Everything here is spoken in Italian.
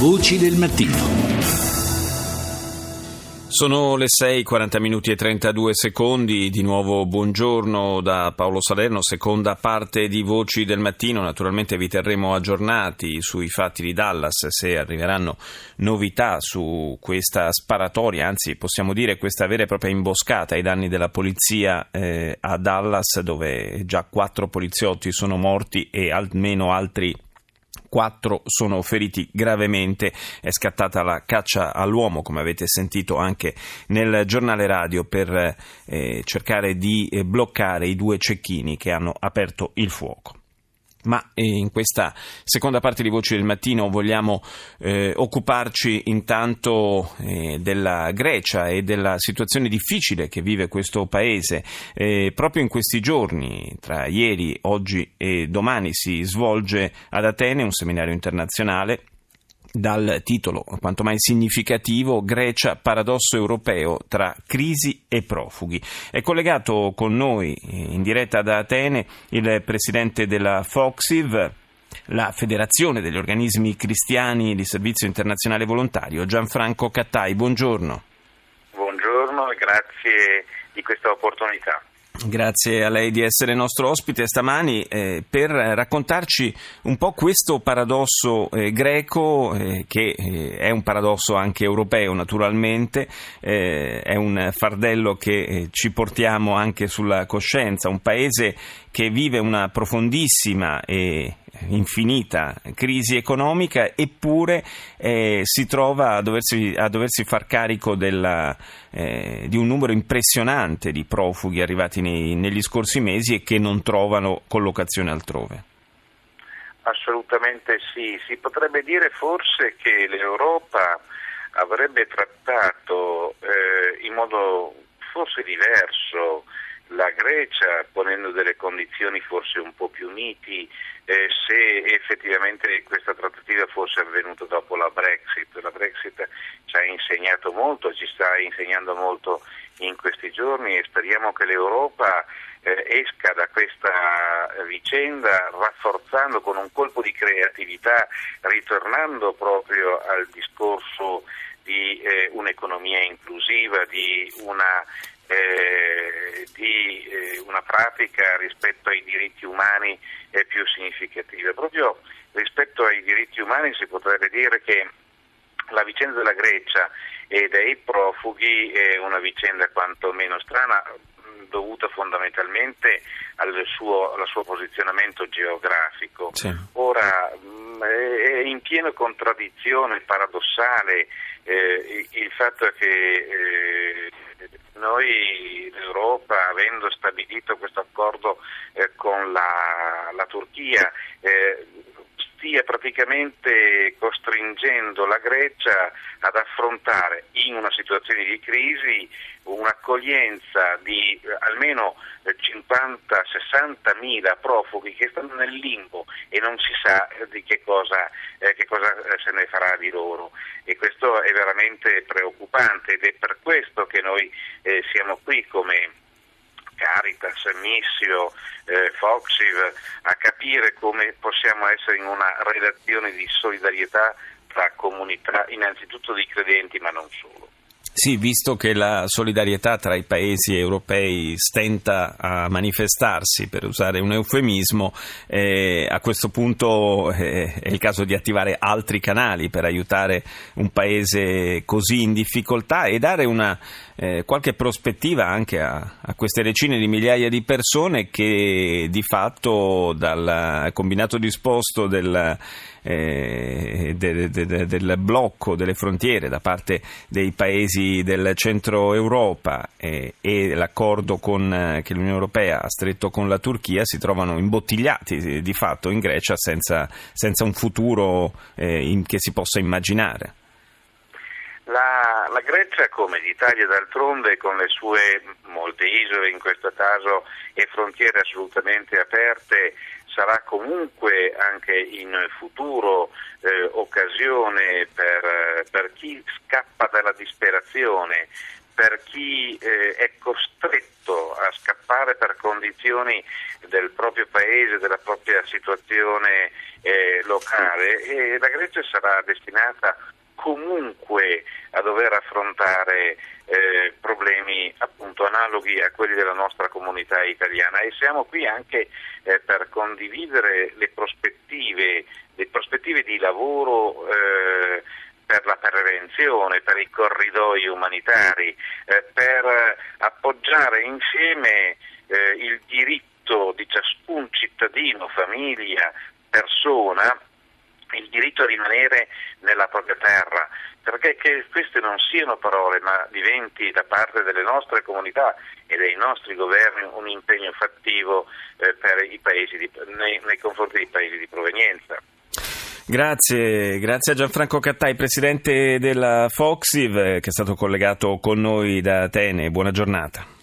Voci del mattino. Sono le 6, 40 minuti e 32 secondi, di nuovo buongiorno da Paolo Salerno, seconda parte di Voci del Mattino, naturalmente vi terremo aggiornati sui fatti di Dallas se arriveranno novità su questa sparatoria, anzi possiamo dire questa vera e propria imboscata ai danni della polizia eh, a Dallas dove già quattro poliziotti sono morti e almeno altri quattro sono feriti gravemente. È scattata la caccia all'uomo, come avete sentito anche nel giornale radio, per eh, cercare di eh, bloccare i due cecchini che hanno aperto il fuoco. Ma eh, in questa seconda parte di Voci del Mattino vogliamo eh, occuparci intanto eh, della Grecia e della situazione difficile che vive questo paese. Eh, proprio in questi giorni, tra ieri, oggi e domani, si svolge ad Atene un seminario internazionale dal titolo quanto mai significativo Grecia paradosso europeo tra crisi e profughi. È collegato con noi in diretta da Atene il presidente della Foxiv, la Federazione degli organismi cristiani di servizio internazionale volontario, Gianfranco Cattai. Buongiorno. Buongiorno e grazie di questa opportunità. Grazie a lei di essere nostro ospite stamani eh, per raccontarci un po' questo paradosso eh, greco, eh, che eh, è un paradosso anche europeo naturalmente, eh, è un fardello che eh, ci portiamo anche sulla coscienza, un paese che vive una profondissima e infinita crisi economica, eppure eh, si trova a doversi, a doversi far carico della, eh, di un numero impressionante di profughi arrivati nei, negli scorsi mesi e che non trovano collocazione altrove. Assolutamente sì, si potrebbe dire forse che l'Europa avrebbe trattato eh, in modo forse diverso la Grecia ponendo delle condizioni forse un po' più uniti eh, se effettivamente questa trattativa fosse avvenuta dopo la Brexit. La Brexit ci ha insegnato molto, ci sta insegnando molto in questi giorni e speriamo che l'Europa eh, esca da questa vicenda rafforzando con un colpo di creatività, ritornando proprio al discorso di eh, un'economia inclusiva, di una eh, di eh, una pratica rispetto ai diritti umani eh, più significativa. Proprio rispetto ai diritti umani si potrebbe dire che la vicenda della Grecia e dei profughi è una vicenda quantomeno strana dovuta fondamentalmente al suo, al suo posizionamento geografico. Sì. Ora mh, è in piena contraddizione, paradossale eh, il fatto che eh, noi l'Europa, avendo stabilito questo accordo eh, con la, la Turchia, eh, stia praticamente costringendo la Grecia ad affrontare in una situazione di crisi un'accoglienza di eh, almeno 50-60 mila profughi che stanno nel limbo e non si sa eh, di che cosa, eh, che cosa eh, se ne farà di loro. E questo è veramente preoccupante ed è per questo che noi eh, siamo qui come Caritas, Missio, eh, Foxiv a capire come possiamo essere in una relazione di solidarietà tra comunità innanzitutto di credenti ma non solo. Sì, visto che la solidarietà tra i paesi europei stenta a manifestarsi, per usare un eufemismo, eh, a questo punto eh, è il caso di attivare altri canali per aiutare un paese così in difficoltà e dare una, eh, qualche prospettiva anche a, a, queste decine di migliaia di persone che di fatto dal combinato disposto del, eh, de, de, de, del blocco delle frontiere da parte dei paesi del centro Europa eh, e l'accordo con, eh, che l'Unione Europea ha stretto con la Turchia si trovano imbottigliati di fatto in Grecia senza, senza un futuro eh, in, che si possa immaginare. La, la, Grecia, come l'Italia d'altronde, con le sue molte isole in questo caso e frontiere assolutamente aperte, sarà comunque anche in futuro eh, occasione per, per chi scappa dalla disperazione, per chi eh, è costretto a scappare per condizioni del proprio paese, della propria situazione eh, locale e la Grecia sarà destinata comunque a dover affrontare eh, problemi appunto analoghi a quelli della nostra comunità italiana. E siamo qui anche eh, per condividere le prospettive, le prospettive di lavoro eh, per la prevenzione, per i corridoi umanitari, eh, per appoggiare insieme eh, il diritto di ciascun cittadino, famiglia, persona il diritto a rimanere nella propria terra, perché queste non siano parole, ma diventi da parte delle nostre comunità e dei nostri governi un impegno fattivo eh, nei, nei confronti dei paesi di provenienza. Grazie, grazie a Gianfranco Cattai, presidente della Foxiv, che è stato collegato con noi da Atene. Buona giornata.